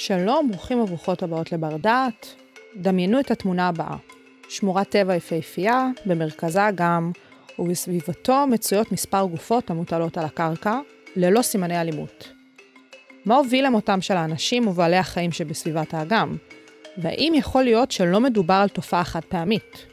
שלום, ברוכים וברוכות הבאות לבר דעת. דמיינו את התמונה הבאה. שמורת טבע יפהפייה, במרכזה גם, ובסביבתו מצויות מספר גופות המוטלות על הקרקע, ללא סימני אלימות. מה הוביל למותם של האנשים ובעלי החיים שבסביבת האגם? והאם יכול להיות שלא מדובר על תופעה חד פעמית?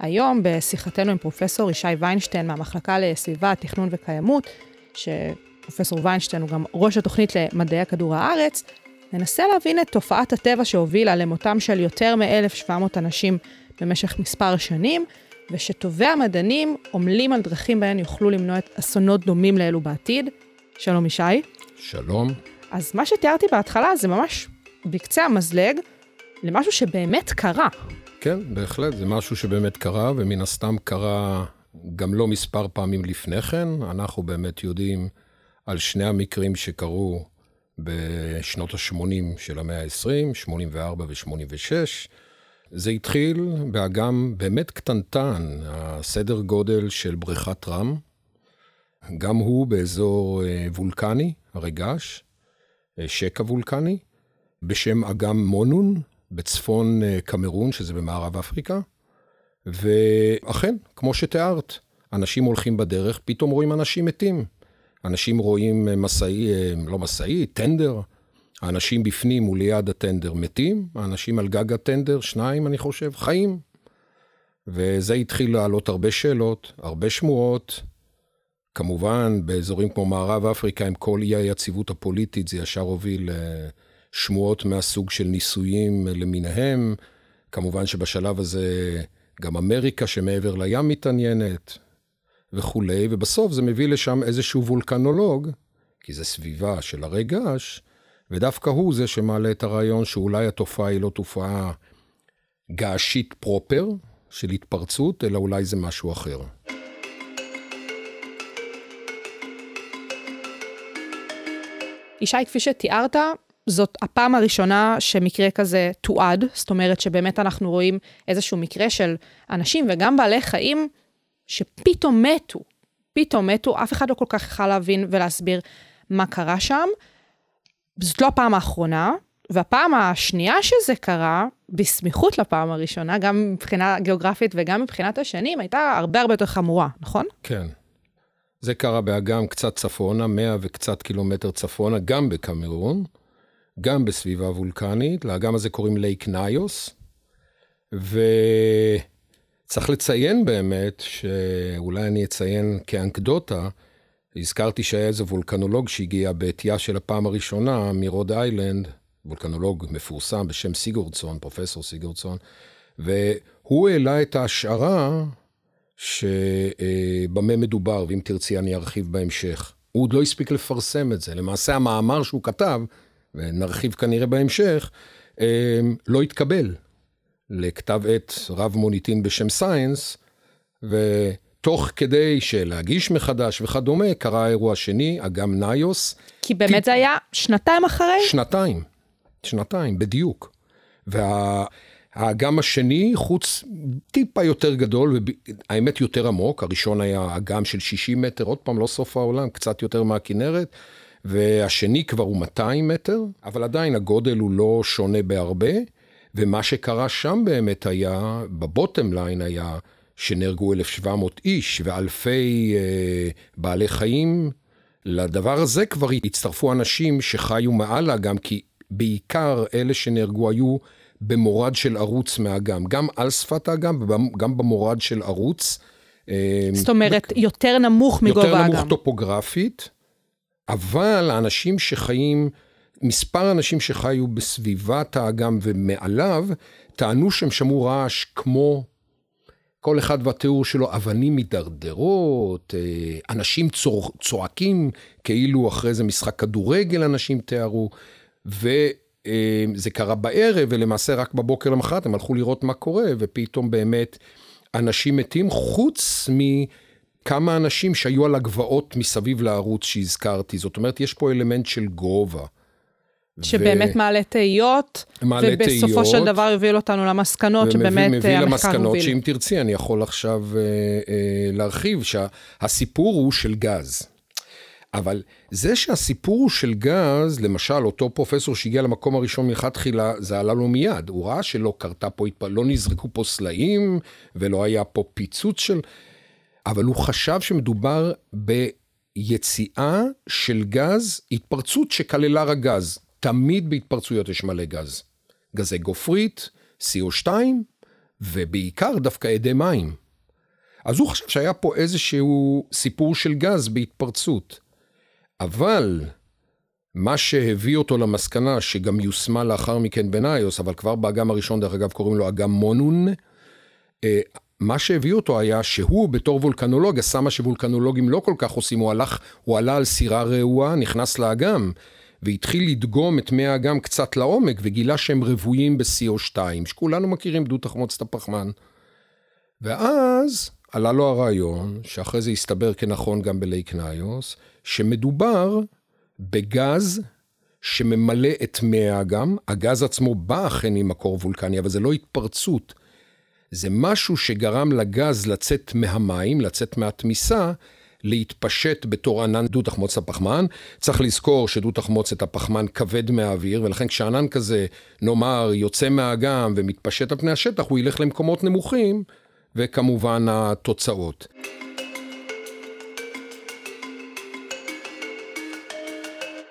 היום, בשיחתנו עם פרופסור ישי ויינשטיין מהמחלקה לסביבה, תכנון וקיימות, שפרופסור ויינשטיין הוא גם ראש התוכנית למדעי הכדור הארץ, ננסה להבין את תופעת הטבע שהובילה למותם של יותר מ-1,700 אנשים במשך מספר שנים, ושטובי המדענים עמלים על דרכים בהן יוכלו למנוע את אסונות דומים לאלו בעתיד. שלום ישי. שלום. אז מה שתיארתי בהתחלה זה ממש בקצה המזלג למשהו שבאמת קרה. כן, בהחלט, זה משהו שבאמת קרה, ומן הסתם קרה גם לא מספר פעמים לפני כן. אנחנו באמת יודעים על שני המקרים שקרו בשנות ה-80 של המאה ה-20, 84 ו-86. זה התחיל באגם באמת קטנטן, הסדר גודל של בריכת רם, גם הוא באזור אה, וולקני, הרי געש, אה, שקע וולקני, בשם אגם מונון, בצפון אה, קמרון, שזה במערב אפריקה. ואכן, כמו שתיארת, אנשים הולכים בדרך, פתאום רואים אנשים מתים. אנשים רואים מסעי, לא מסעי, טנדר. האנשים בפנים וליד הטנדר מתים, האנשים על גג הטנדר, שניים, אני חושב, חיים. וזה התחיל לעלות הרבה שאלות, הרבה שמועות. כמובן, באזורים כמו מערב אפריקה, עם כל אי היציבות הפוליטית, זה ישר הוביל שמועות מהסוג של ניסויים למיניהם. כמובן שבשלב הזה גם אמריקה שמעבר לים מתעניינת וכולי, ובסוף זה מביא לשם איזשהו וולקנולוג, כי זה סביבה של הרי געש, ודווקא הוא זה שמעלה את הרעיון שאולי התופעה היא לא תופעה געשית פרופר של התפרצות, אלא אולי זה משהו אחר. ישי, כפי שתיארת, זאת הפעם הראשונה שמקרה כזה תועד, זאת אומרת שבאמת אנחנו רואים איזשהו מקרה של אנשים וגם בעלי חיים שפתאום מתו. פתאום מתו, אף אחד לא כל כך יכול להבין ולהסביר מה קרה שם. זאת לא הפעם האחרונה, והפעם השנייה שזה קרה, בסמיכות לפעם הראשונה, גם מבחינה גיאוגרפית וגם מבחינת השנים, הייתה הרבה הרבה יותר חמורה, נכון? כן. זה קרה באגם קצת צפונה, 100 וקצת קילומטר צפונה, גם בקמרון, גם בסביבה וולקנית. לאגם הזה קוראים Lake Nyos, וצריך לציין באמת, שאולי אני אציין כאנקדוטה, הזכרתי שהיה איזה וולקנולוג שהגיע בעטייה של הפעם הראשונה מ Rhode Island, וולקנולוג מפורסם בשם סיגורדסון, פרופסור סיגורדסון, והוא העלה את ההשערה שבמה מדובר, ואם תרצי אני ארחיב בהמשך. הוא עוד לא הספיק לפרסם את זה. למעשה המאמר שהוא כתב, ונרחיב כנראה בהמשך, לא התקבל לכתב עת רב מוניטין בשם Science, ו... תוך כדי שלהגיש מחדש וכדומה, קרה האירוע השני, אגם ניוס. כי באמת כי... זה היה שנתיים אחרי? שנתיים, שנתיים, בדיוק. והאגם השני, חוץ טיפה יותר גדול, והאמת יותר עמוק, הראשון היה אגם של 60 מטר, עוד פעם, לא סוף העולם, קצת יותר מהכנרת, והשני כבר הוא 200 מטר, אבל עדיין הגודל הוא לא שונה בהרבה, ומה שקרה שם באמת היה, בבוטם ליין היה, שנהרגו 1,700 איש ואלפי אה, בעלי חיים. לדבר הזה כבר הצטרפו אנשים שחיו מעלה גם כי בעיקר אלה שנהרגו היו במורד של ערוץ מהאגם, גם על שפת האגם וגם במורד של ערוץ. אה, זאת אומרת, יותר נמוך מגובה האגם. יותר נמוך טופוגרפית, אבל האנשים שחיים, מספר האנשים שחיו בסביבת האגם ומעליו, טענו שהם שמעו רעש כמו כל אחד והתיאור שלו, אבנים מידרדרות, אה, אנשים צור, צועקים, כאילו אחרי זה משחק כדורגל אנשים תיארו, וזה אה, קרה בערב, ולמעשה רק בבוקר למחרת הם הלכו לראות מה קורה, ופתאום באמת אנשים מתים, חוץ מכמה אנשים שהיו על הגבעות מסביב לערוץ שהזכרתי. זאת אומרת, יש פה אלמנט של גובה. שבאמת ו... מעלה תהיות, מעלה ובסופו תהיות, של דבר יוביל אותנו למסקנות ומביא, שבאמת מביא המחקר למסקנות מוביל. שאם תרצי, אני יכול עכשיו אה, אה, להרחיב, שהסיפור הוא של גז. אבל זה שהסיפור של גז, למשל, אותו פרופסור שהגיע למקום הראשון מלכתחילה, זה עלה לו מיד. הוא ראה שלא קרתה פה, לא נזרקו פה סלעים, ולא היה פה פיצוץ של... אבל הוא חשב שמדובר ביציאה של גז, התפרצות שכללה רק גז. תמיד בהתפרצויות יש מלא גז. גזי גופרית, CO2, ובעיקר דווקא אדי מים. אז הוא חשב שהיה פה איזשהו סיפור של גז בהתפרצות. אבל מה שהביא אותו למסקנה, שגם יושמה לאחר מכן בניוס, אבל כבר באגם הראשון, דרך אגב, קוראים לו אגם מונון, אה, מה שהביא אותו היה שהוא בתור וולקנולוג עשה מה שוולקנולוגים לא כל כך עושים, הוא הלך, הוא עלה על סירה רעועה, נכנס לאגם, והתחיל לדגום את מי האגם קצת לעומק, וגילה שהם רוויים ב-CO2, שכולנו מכירים דו תחמוצת הפחמן. ואז עלה לו הרעיון, שאחרי זה הסתבר כנכון גם בלייק ניוס, שמדובר בגז שממלא את מי האגם, הגז עצמו בא אכן עם מקור וולקני, אבל זה לא התפרצות. זה משהו שגרם לגז לצאת מהמים, לצאת מהתמיסה, להתפשט בתור ענן דו תחמוצת הפחמן. צריך לזכור שדו תחמוצת הפחמן כבד מהאוויר, ולכן כשענן כזה, נאמר, יוצא מהאגם ומתפשט על פני השטח, הוא ילך למקומות נמוכים, וכמובן התוצאות.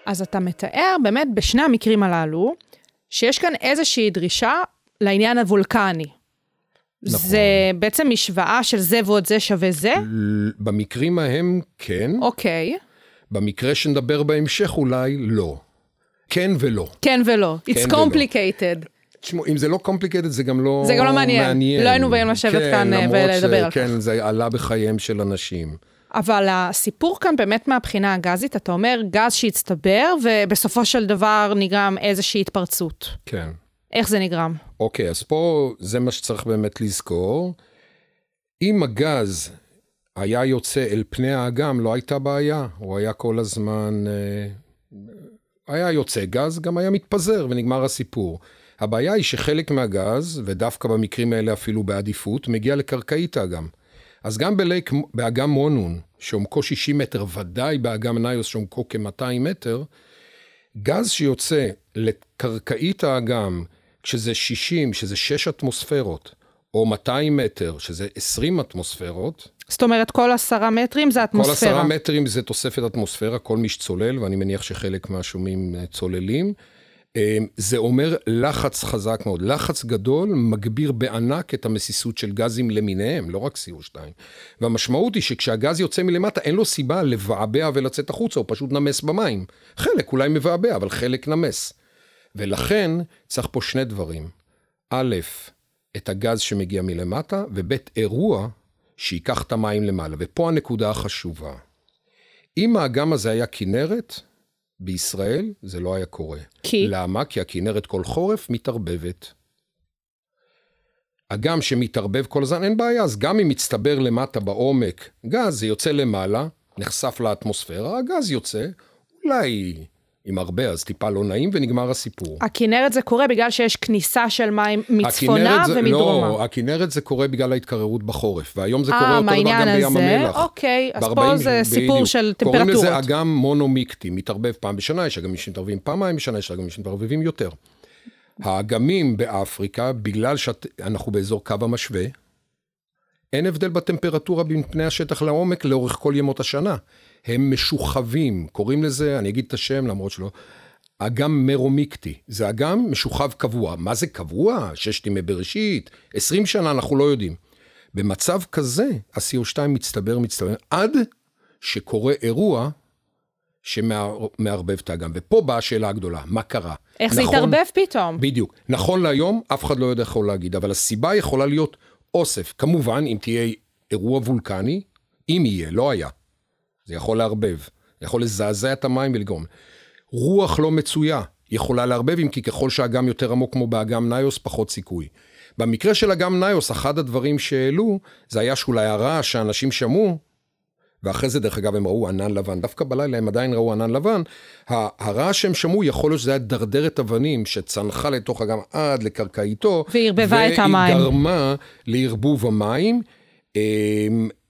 אז אתה מתאר באמת בשני המקרים הללו, שיש כאן איזושהי דרישה לעניין הוולקני. נכון. זה בעצם משוואה של זה ועוד זה שווה זה? במקרים ההם כן. אוקיי. במקרה שנדבר בהמשך אולי לא. כן ולא. כן ולא. It's כן complicated. ולא. תשמעו, אם זה לא complicated זה גם לא זה גם לא מעניין. מעניין. לא היינו באים לשבת כן, כאן אה, ולדבר ש... על כן, כך. כן, זה עלה בחייהם של אנשים. אבל הסיפור כאן באמת מהבחינה הגזית, אתה אומר גז שהצטבר, ובסופו של דבר נגרם איזושהי התפרצות. כן. איך זה נגרם? אוקיי, אז פה זה מה שצריך באמת לזכור. אם הגז היה יוצא אל פני האגם, לא הייתה בעיה. הוא היה כל הזמן... אה, היה יוצא גז, גם היה מתפזר ונגמר הסיפור. הבעיה היא שחלק מהגז, ודווקא במקרים האלה אפילו בעדיפות, מגיע לקרקעית האגם. אז גם בלייק, באגם מונון, שעומקו 60 מטר, ודאי באגם ניוס שעומקו כ-200 מטר, גז שיוצא לקרקעית האגם, כשזה 60, שזה 6 אטמוספירות, או 200 מטר, שזה 20 אטמוספירות. זאת אומרת, כל עשרה מטרים זה אטמוספירה. כל עשרה מטרים זה תוספת אטמוספירה, כל מי שצולל, ואני מניח שחלק מהשומעים אה, צוללים. אמ, זה אומר לחץ חזק מאוד. לחץ גדול מגביר בענק את המסיסות של גזים למיניהם, לא רק CO2. והמשמעות היא שכשהגז יוצא מלמטה, אין לו סיבה לבעבע ולצאת החוצה, הוא פשוט נמס במים. חלק אולי מבעבע, אבל חלק נמס. ולכן צריך פה שני דברים. א', את הגז שמגיע מלמטה, וב', אירוע שייקח את המים למעלה. ופה הנקודה החשובה. אם האגם הזה היה כנרת, בישראל זה לא היה קורה. כי? למה? כי הכנרת כל חורף מתערבבת. אגם שמתערבב כל הזמן, אין בעיה, אז גם אם מצטבר למטה בעומק גז, זה יוצא למעלה, נחשף לאטמוספירה, הגז יוצא, אולי עם הרבה, אז טיפה לא נעים, ונגמר הסיפור. הכנרת זה קורה בגלל שיש כניסה של מים מצפונה זה, ומדרומה. לא, הכנרת זה קורה בגלל ההתקררות בחורף, והיום זה 아, קורה אותו דבר גם בים המלח. אוקיי, אז פה זה סיפור בדיוק. של טמפרטורות. קוראים לזה אגם מונומיקטי, מתערבב פעם בשנה, יש אגמים שמתערבים פעמיים בשנה, יש אגמים שמתערבבים יותר. האגמים באפריקה, בגלל שאנחנו באזור קו המשווה, אין הבדל בטמפרטורה בין פני השטח לעומק לאורך כל ימות השנה. הם משוכבים, קוראים לזה, אני אגיד את השם למרות שלא, אגם מרומיקטי, זה אגם משוכב קבוע. מה זה קבוע? ששת ימי בראשית? 20 שנה אנחנו לא יודעים. במצב כזה, ה-CO2 מצטבר, מצטבר, עד שקורה אירוע שמערבב את האגם. ופה באה השאלה הגדולה, מה קרה? איך נכון, זה התערבב פתאום? בדיוק. נכון להיום, אף אחד לא יודע איך יכול להגיד, אבל הסיבה יכולה להיות אוסף. כמובן, אם תהיה אירוע וולקני, אם יהיה, לא היה. זה יכול לערבב, זה יכול לזעזע את המים ולגרום. רוח לא מצויה יכולה לערבב, אם כי ככל שהאגם יותר עמוק כמו באגם ניוס, פחות סיכוי. במקרה של אגם ניוס, אחד הדברים שהעלו, זה היה שאולי הרעש שאנשים שמעו, ואחרי זה דרך אגב הם ראו ענן לבן, דווקא בלילה הם עדיין ראו ענן לבן, הרעש שהם שמעו יכול להיות שזה היה דרדרת אבנים שצנחה לתוך אגם עד לקרקעיתו, וערבבה את המים. והיא גרמה לערבוב המים.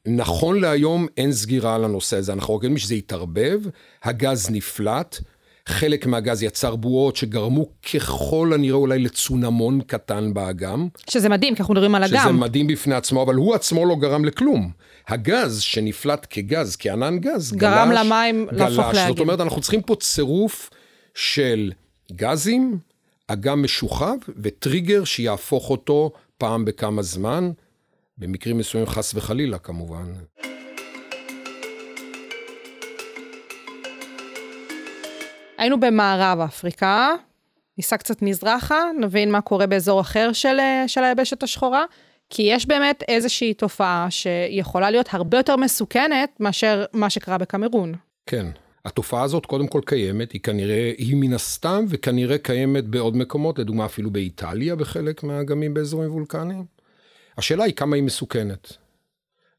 נכון להיום אין סגירה על הנושא הזה, אנחנו רואים שזה התערבב, הגז נפלט, חלק מהגז יצר בועות שגרמו ככל הנראה אולי לצונמון קטן באגם. שזה מדהים, כי אנחנו מדברים על אגם. שזה מדהים בפני עצמו, אבל הוא עצמו לא גרם לכלום. הגז שנפלט כגז, כענן גז, גרם גלש, למים להפוך לאגם. זאת אומרת, אנחנו צריכים פה צירוף של גזים, אגם משוחרר וטריגר שיהפוך אותו פעם בכמה זמן, במקרים מסוימים חס וחלילה כמובן. היינו במערב אפריקה, ניסע קצת מזרחה, נבין מה קורה באזור אחר של, של היבשת השחורה, כי יש באמת איזושהי תופעה שיכולה להיות הרבה יותר מסוכנת מאשר מה שקרה בקמרון. כן, התופעה הזאת קודם כל קיימת, היא כנראה, היא מן הסתם וכנראה קיימת בעוד מקומות, לדוגמה אפילו באיטליה בחלק מהאגמים באזורים וולקניים. השאלה היא כמה היא מסוכנת.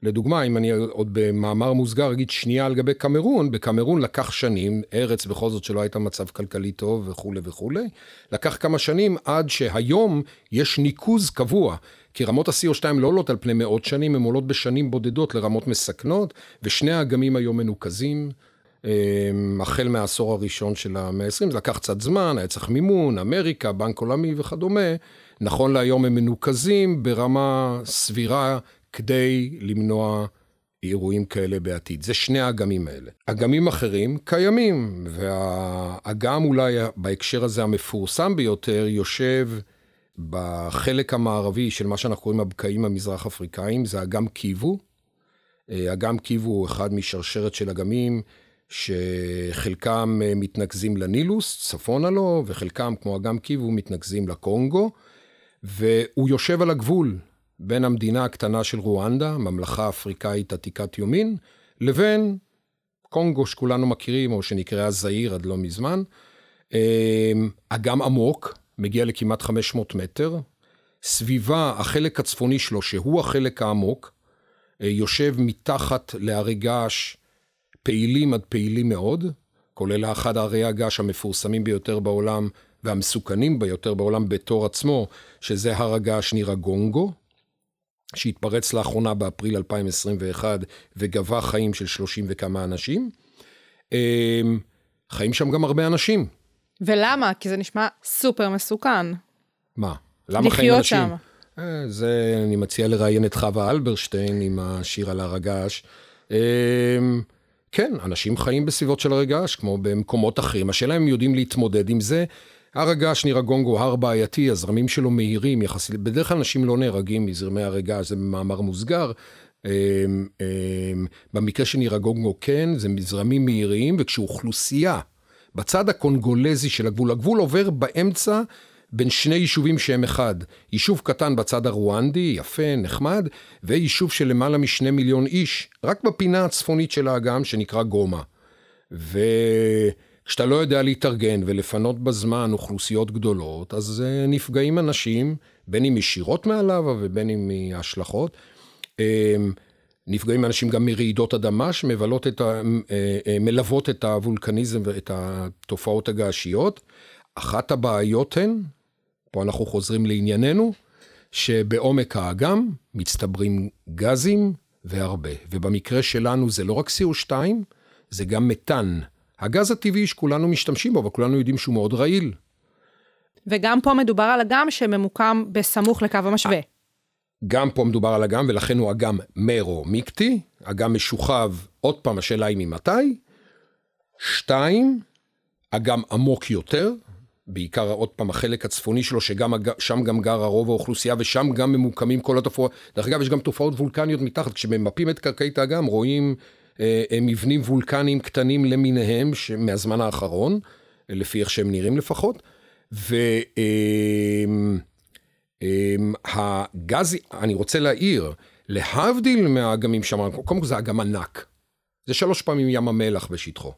לדוגמה, אם אני עוד במאמר מוסגר אגיד שנייה על גבי קמרון, בקמרון לקח שנים, ארץ בכל זאת שלא הייתה מצב כלכלי טוב וכולי וכולי, לקח כמה שנים עד שהיום יש ניקוז קבוע. כי רמות ה-CO2 לא עולות על פני מאות שנים, הן עולות בשנים בודדות לרמות מסכנות, ושני האגמים היום מנוקזים. אמ, החל מהעשור הראשון של המאה ה-20, זה לקח קצת זמן, היה צריך מימון, אמריקה, בנק עולמי וכדומה. נכון להיום הם מנוקזים ברמה סבירה כדי למנוע אירועים כאלה בעתיד. זה שני האגמים האלה. אגמים אחרים קיימים, והאגם אולי בהקשר הזה המפורסם ביותר יושב בחלק המערבי של מה שאנחנו קוראים הבקעים המזרח אפריקאים, זה אגם קיבו. אה, אגם קיבו הוא אחד משרשרת של אגמים שחלקם אה, מתנקזים לנילוס, צפונה לו, וחלקם, כמו אגם קיבו, מתנקזים לקונגו, והוא יושב על הגבול בין המדינה הקטנה של רואנדה, ממלכה אפריקאית עתיקת יומין, לבין קונגו שכולנו מכירים, או שנקראה זעיר עד לא מזמן. אה, אגם עמוק, מגיע לכמעט 500 מטר. סביבה, החלק הצפוני שלו, שהוא החלק העמוק, אה, יושב מתחת להרי געש פעילים עד פעילים מאוד, כולל אחד הרי הגעש המפורסמים ביותר בעולם והמסוכנים ביותר בעולם בתור עצמו, שזה הר הגעש ניר הגונגו, שהתפרץ לאחרונה באפריל 2021 וגבה חיים של 30 וכמה אנשים. אה, חיים שם גם הרבה אנשים. ולמה? כי זה נשמע סופר מסוכן. מה? למה חיים אנשים? לחיות שם. אה, זה, אני מציע לראיין את חווה אלברשטיין עם השיר על הר הגעש. כן, אנשים חיים בסביבות של הר הגעש, כמו במקומות אחרים. השאלה אם הם יודעים להתמודד עם זה. הר הגעש נראה גונגו הר בעייתי, הזרמים שלו מהירים יחסית. בדרך כלל אנשים לא נהרגים מזרמי הר הגעש, זה במאמר מוסגר. אה, במקרה של ניר הגונגו כן, זה מזרמים מהירים, וכשאוכלוסייה בצד הקונגולזי של הגבול. הגבול עובר באמצע בין שני יישובים שהם אחד. יישוב קטן בצד הרואנדי, יפה, נחמד, ויישוב של למעלה משני מיליון איש, רק בפינה הצפונית של האגם שנקרא גומה. וכשאתה לא יודע להתארגן ולפנות בזמן אוכלוסיות גדולות, אז uh, נפגעים אנשים, בין אם ישירות מעליו ובין אם מהשלכות. Uh, נפגעים אנשים גם מרעידות אדמה שמלוות את, ה, אה, אה, את הוולקניזם ואת התופעות הגעשיות. אחת הבעיות הן, פה אנחנו חוזרים לענייננו, שבעומק האגם מצטברים גזים והרבה. ובמקרה שלנו זה לא רק CO2, זה גם מתאן. הגז הטבעי שכולנו משתמשים בו, אבל כולנו יודעים שהוא מאוד רעיל. וגם פה מדובר על אגם שממוקם בסמוך לקו המשווה. גם פה מדובר על אגם, ולכן הוא אגם מרו-מיקטי, אגם משוכב, עוד פעם, השאלה היא ממתי. שתיים, אגם עמוק יותר, בעיקר עוד פעם החלק הצפוני שלו, ששם גם גר הרוב האוכלוסייה ושם גם ממוקמים כל התופעות. דרך אגב, יש גם תופעות וולקניות מתחת, כשממפים את קרקעית האגם רואים אה, אה מבנים וולקניים קטנים למיניהם מהזמן האחרון, לפי איך שהם נראים לפחות. ו... אה, אמ, הגז, אני רוצה להעיר, להבדיל מהאגמים שאמרנו, קודם כל זה אגם ענק. זה שלוש פעמים ים המלח בשטחו,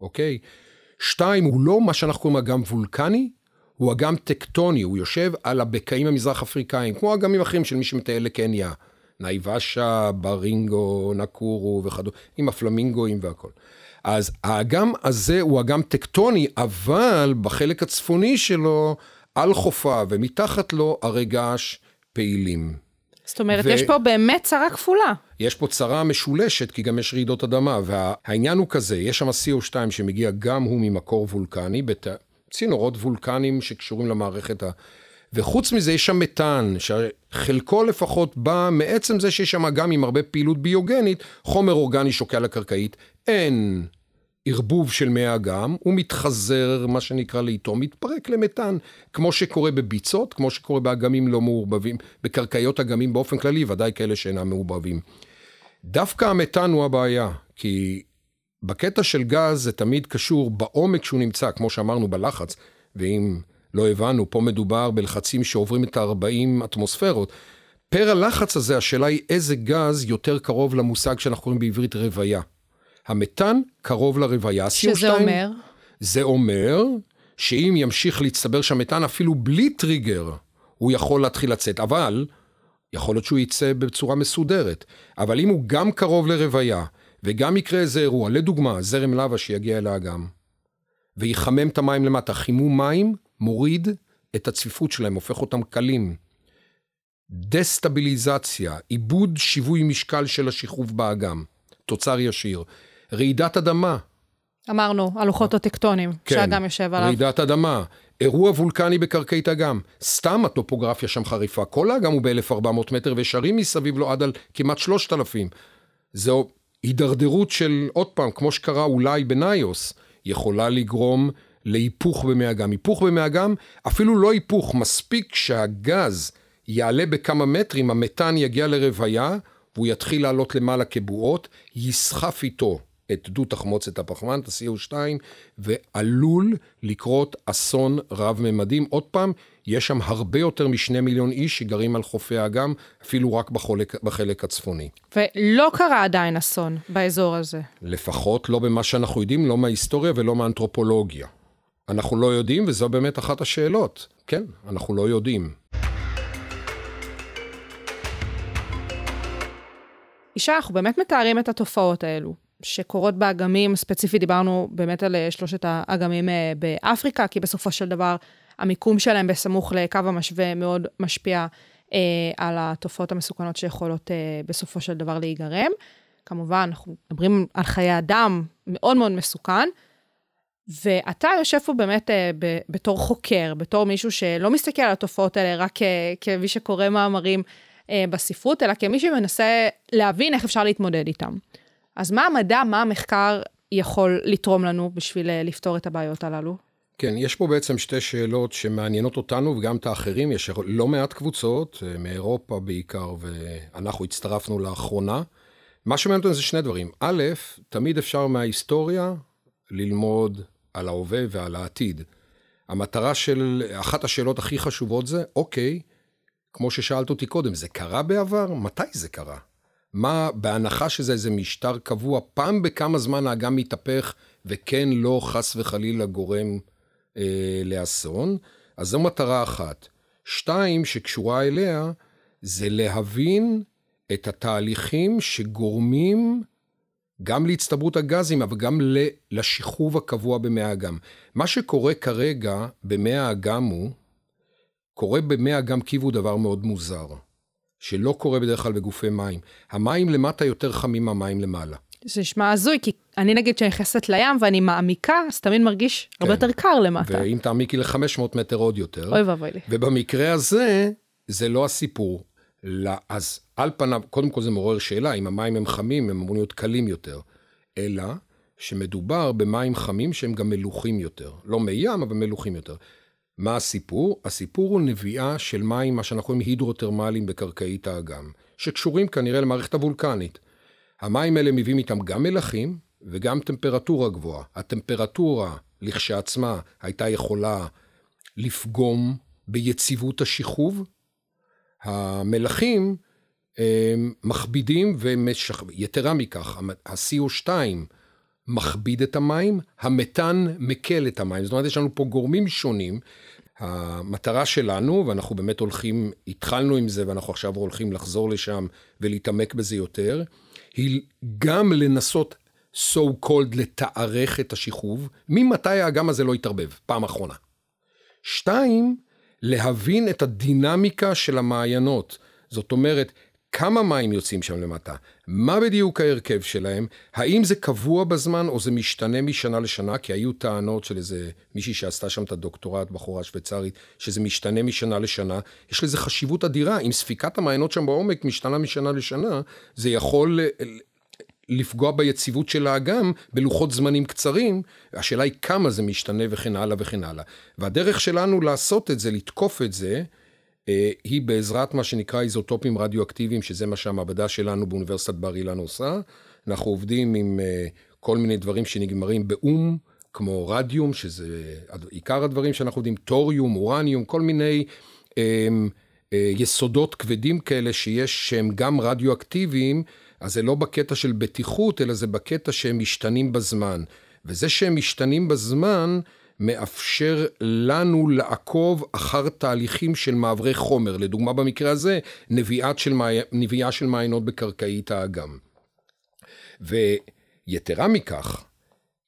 אוקיי? שתיים, הוא לא מה שאנחנו קוראים אגם וולקני, הוא אגם טקטוני, הוא יושב על הבקעים המזרח אפריקאים, כמו אגמים אחרים של מי שמטייל לקניה, נייבשה, ברינגו, נקורו וכדומה, עם הפלמינגואים והכל. אז האגם הזה הוא אגם טקטוני, אבל בחלק הצפוני שלו על חופה ומתחת לו הרי געש פעילים. זאת אומרת, ו... יש פה באמת צרה כפולה. יש פה צרה משולשת, כי גם יש רעידות אדמה, והעניין הוא כזה, יש שם CO2 שמגיע גם הוא ממקור וולקני, בצינורות וולקניים שקשורים למערכת ה... וחוץ מזה יש שם מתאן, שחלקו לפחות בא מעצם זה שיש שם גם עם הרבה פעילות ביוגנית, חומר אורגני שוקע לקרקעית, אין ערבוב של מי אגם, הוא מתחזר, מה שנקרא לאיתו, מתפרק למתאן, כמו שקורה בביצות, כמו שקורה באגמים לא מעורבבים, בקרקעיות אגמים באופן כללי, ודאי כאלה שאינם מעורבבים. דווקא המתאן הוא הבעיה, כי בקטע של גז זה תמיד קשור בעומק שהוא נמצא, כמו שאמרנו, בלחץ, ואם לא הבנו, פה מדובר בלחצים שעוברים את ה-40 אטמוספירות. פר הלחץ הזה, השאלה היא איזה גז יותר קרוב למושג שאנחנו קוראים בעברית רוויה. המתאן קרוב לרוויה. שזה CO2, אומר? זה אומר שאם ימשיך להצטבר שם מתאן אפילו בלי טריגר, הוא יכול להתחיל לצאת. אבל, יכול להיות שהוא יצא בצורה מסודרת. אבל אם הוא גם קרוב לרוויה, וגם יקרה איזה אירוע, לדוגמה, זרם לבה שיגיע אל האגם, ויחמם את המים למטה, חימום מים מוריד את הצפיפות שלהם, הופך אותם קלים. דסטביליזציה, עיבוד שיווי משקל של השכרוב באגם, תוצר ישיר. רעידת אדמה. אמרנו, הלוחות הטקטונים, כן, שהאגם יושב עליו. רעידת אדמה, אירוע וולקני בקרקעית אגם. סתם הטופוגרפיה שם חריפה. כל האגם הוא ב-1400 מטר ושרים מסביב לו עד על כמעט 3,000. זו הידרדרות של, עוד פעם, כמו שקרה אולי בניוס, יכולה לגרום להיפוך במי אגם. היפוך במי אגם, אפילו לא היפוך, מספיק שהגז יעלה בכמה מטרים, המתאן יגיע לרוויה, והוא יתחיל לעלות למעלה כבועות, יסחף איתו את דו תחמוצת הפחמן, את ה-CO2, ועלול לקרות אסון רב-ממדים. עוד פעם, יש שם הרבה יותר משני מיליון איש שגרים על חופי האגם, אפילו רק בחלק, בחלק הצפוני. ולא קרה עדיין אסון באזור הזה. לפחות לא במה שאנחנו יודעים, לא מההיסטוריה ולא מהאנתרופולוגיה. אנחנו לא יודעים, וזו באמת אחת השאלות. כן, אנחנו לא יודעים. אישה, אנחנו באמת מתארים את התופעות האלו, שקורות באגמים, ספציפית דיברנו באמת על אה, שלושת האגמים אה, באפריקה, כי בסופו של דבר המיקום שלהם בסמוך לקו המשווה מאוד משפיע אה, על התופעות המסוכנות שיכולות אה, בסופו של דבר להיגרם. כמובן, אנחנו מדברים על חיי אדם מאוד מאוד מסוכן, ואתה יושב פה באמת אה, ב, בתור חוקר, בתור מישהו שלא מסתכל על התופעות האלה רק כמי שקורא מאמרים אה, בספרות, אלא כמי שמנסה להבין איך אפשר להתמודד איתם. אז מה המדע, מה המחקר יכול לתרום לנו בשביל אה, לפתור את הבעיות הללו? כן, יש פה בעצם שתי שאלות שמעניינות אותנו וגם את האחרים. יש לא מעט קבוצות, אה, מאירופה בעיקר, ואנחנו הצטרפנו לאחרונה. מה שמעניין אותנו זה שני דברים. א', תמיד אפשר מההיסטוריה ללמוד על ההווה ועל העתיד. המטרה של, אחת השאלות הכי חשובות זה, אוקיי, כמו ששאלת אותי קודם, זה קרה בעבר? מתי זה קרה? מה, בהנחה שזה איזה משטר קבוע, פעם בכמה זמן האגם מתהפך וכן לא חס וחלילה גורם אה, לאסון? אז זו מטרה אחת. שתיים, שקשורה אליה, זה להבין את התהליכים שגורמים גם להצטברות הגזים, אבל גם לשחרוב הקבוע במי האגם. מה שקורה כרגע במי האגם הוא, קורה במי אגם קיב הוא דבר מאוד מוזר, שלא קורה בדרך כלל בגופי מים. המים למטה יותר חמים מהמים למעלה. זה נשמע הזוי, כי אני נגיד שאני נכנסת לים ואני מעמיקה, אז תמיד מרגיש כן. הרבה יותר קר למטה. ואם תעמיקי ל-500 מטר עוד יותר. אוי ואבוי לי. ובמקרה הזה, זה לא הסיפור. לא, אז על פניו, קודם כל זה מעורר שאלה, אם המים הם חמים, הם אמורים להיות קלים יותר. אלא שמדובר במים חמים שהם גם מלוכים יותר. לא מי ים, אבל מלוכים יותר. מה הסיפור? הסיפור הוא נביאה של מים, מה שאנחנו קוראים הידרוטרמליים בקרקעית האגם, שקשורים כנראה למערכת הוולקנית. המים האלה מביאים איתם גם מלחים וגם טמפרטורה גבוהה. הטמפרטורה לכשעצמה הייתה יכולה לפגום ביציבות השחרוב. המלחים הם מכבידים ומשך... יתרה מכך, ה-CO2 מכביד את המים, המתאן מקל את המים. זאת אומרת, יש לנו פה גורמים שונים. המטרה שלנו, ואנחנו באמת הולכים, התחלנו עם זה ואנחנו עכשיו הולכים לחזור לשם ולהתעמק בזה יותר, היא גם לנסות so called לתארך את השחרוב, ממתי האגם הזה לא יתערבב, פעם אחרונה. שתיים, להבין את הדינמיקה של המעיינות. זאת אומרת, כמה מים יוצאים שם למטה, מה בדיוק ההרכב שלהם, האם זה קבוע בזמן או זה משתנה משנה לשנה, כי היו טענות של איזה מישהי שעשתה שם את הדוקטורט, בחורה שוויצרית, שזה משתנה משנה לשנה, יש לזה חשיבות אדירה, אם ספיקת המעיינות שם בעומק משתנה משנה לשנה, זה יכול לפגוע ביציבות של האגם בלוחות זמנים קצרים, השאלה היא כמה זה משתנה וכן הלאה וכן הלאה. והדרך שלנו לעשות את זה, לתקוף את זה, אה, היא בעזרת מה שנקרא איזוטופים רדיואקטיביים, שזה מה שהמעבדה שלנו באוניברסיטת בר אילן עושה. אנחנו עובדים עם אה, כל מיני דברים שנגמרים באום, כמו רדיום, שזה עיקר הדברים שאנחנו עובדים, טוריום, אורניום, כל מיני אה, יסודות כבדים כאלה שיש שהם גם רדיואקטיביים, אז זה לא בקטע של בטיחות, אלא זה בקטע שהם משתנים בזמן. וזה שהם משתנים בזמן, מאפשר לנו לעקוב אחר תהליכים של מעברי חומר. לדוגמה, במקרה הזה, של, מעי... נביעה של מעיינות בקרקעית האגם. ויתרה מכך,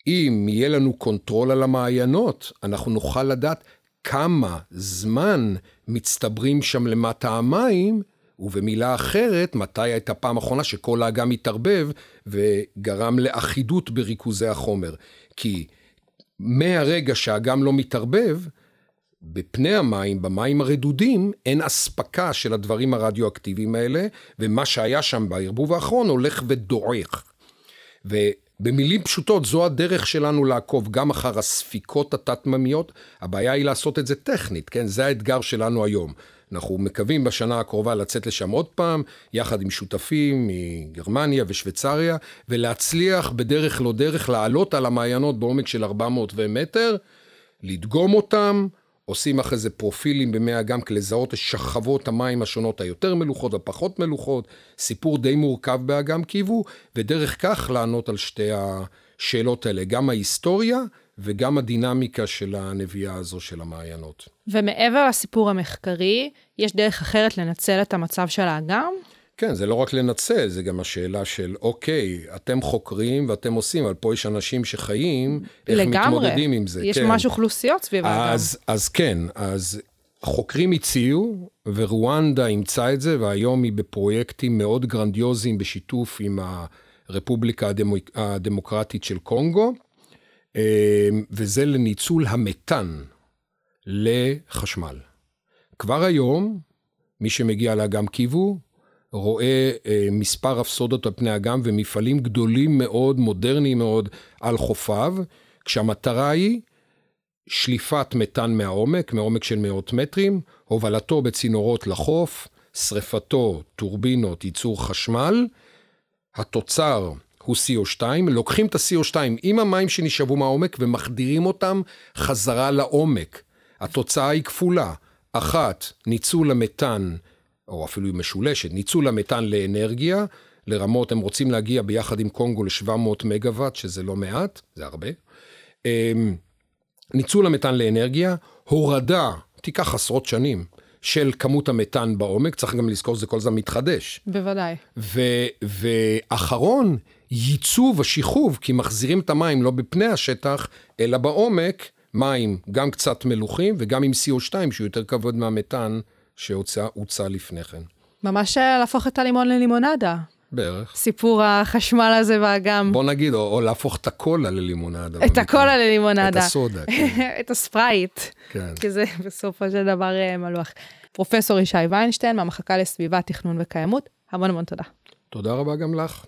אם יהיה לנו control על המעיינות, אנחנו נוכל לדעת כמה זמן מצטברים שם למטה המים, ובמילה אחרת, מתי הייתה פעם אחרונה שכל האגם התערבב וגרם לאחידות בריכוזי החומר. כי מהרגע שהאגם לא מתערבב, בפני המים, במים הרדודים, אין אספקה של הדברים הרדיואקטיביים האלה, ומה שהיה שם בערבוב האחרון הולך ודועך. ובמילים פשוטות, זו הדרך שלנו לעקוב גם אחר הספיקות התת-ממיות. הבעיה היא לעשות את זה טכנית, כן? זה האתגר שלנו היום. אנחנו מקווים בשנה הקרובה לצאת לשם עוד פעם, יחד עם שותפים מגרמניה ושוויצריה, ולהצליח בדרך לא דרך לעלות על המעיינות בעומק של 400 מטר, לדגום אותם, עושים אחרי זה פרופילים במי אגם כדי לזהות את שכבות המים השונות היותר מלוכות והפחות מלוכות, סיפור די מורכב באגם קיוו, ודרך כך לענות על שתי השאלות האלה, גם ההיסטוריה וגם הדינמיקה של הנביאה הזו של המעיינות. ומעבר לסיפור המחקרי, יש דרך אחרת לנצל את המצב של האגם? כן, זה לא רק לנצל, זה גם השאלה של, אוקיי, אתם חוקרים ואתם עושים, אבל פה יש אנשים שחיים, איך לגמרי. מתמודדים עם זה. יש כן. ממש אוכלוסיות סביב האגם. אז, אז כן, אז חוקרים הציעו, ורואנדה אימצה את זה, והיום היא בפרויקטים מאוד גרנדיוזיים בשיתוף עם הרפובליקה הדמוק, הדמוקרטית של קונגו. אמ, וזה לניצול המתאן לחשמל. כבר היום, מי שמגיע לאגם קיוו, רואה אה, מספר אפסודות על פני אגם ומפעלים גדולים מאוד, מודרניים מאוד, על חופיו, כשהמטרה היא שליפת מתאן מהעומק, מעומק של מאות מטרים, הובלתו בצינורות לחוף, שרפתו, טורבינות, ייצור חשמל, התוצר הוא CO2, לוקחים את ה-CO2 עם המים שנשאבו מהעומק ומחדירים אותם חזרה לעומק. התוצאה היא כפולה. אחת, ניצול המתאן, או אפילו היא משולשת, ניצול המתאן לאנרגיה, לרמות, הם רוצים להגיע ביחד עם קונגו ל-700 מגוואט, שזה לא מעט, זה הרבה. אמ, ניצול המתאן לאנרגיה, הורדה, תיקח עשרות שנים, של כמות המתאן בעומק, צריך גם לזכור שזה כל הזמן מתחדש. בוודאי. ואחרון, ייצוב השחרוב, כי מחזירים את המים לא בפני השטח, אלא בעומק, מים גם קצת מלוכים וגם עם CO2, שהוא יותר כבוד מהמתאן שהוצע לפני כן. ממש להפוך את הלימון ללימונדה. בערך. סיפור החשמל הזה באגם. בוא נגיד, או, או להפוך את הקולה ללימונדה. את הקולה ללימונדה. את הסודה, כן. את הספרייט. כן. כי זה בסופו של דבר אה, מלוח. פרופסור ישי ויינשטיין מהמחלקה לסביבה, תכנון וקיימות, המון המון תודה. תודה רבה גם לך.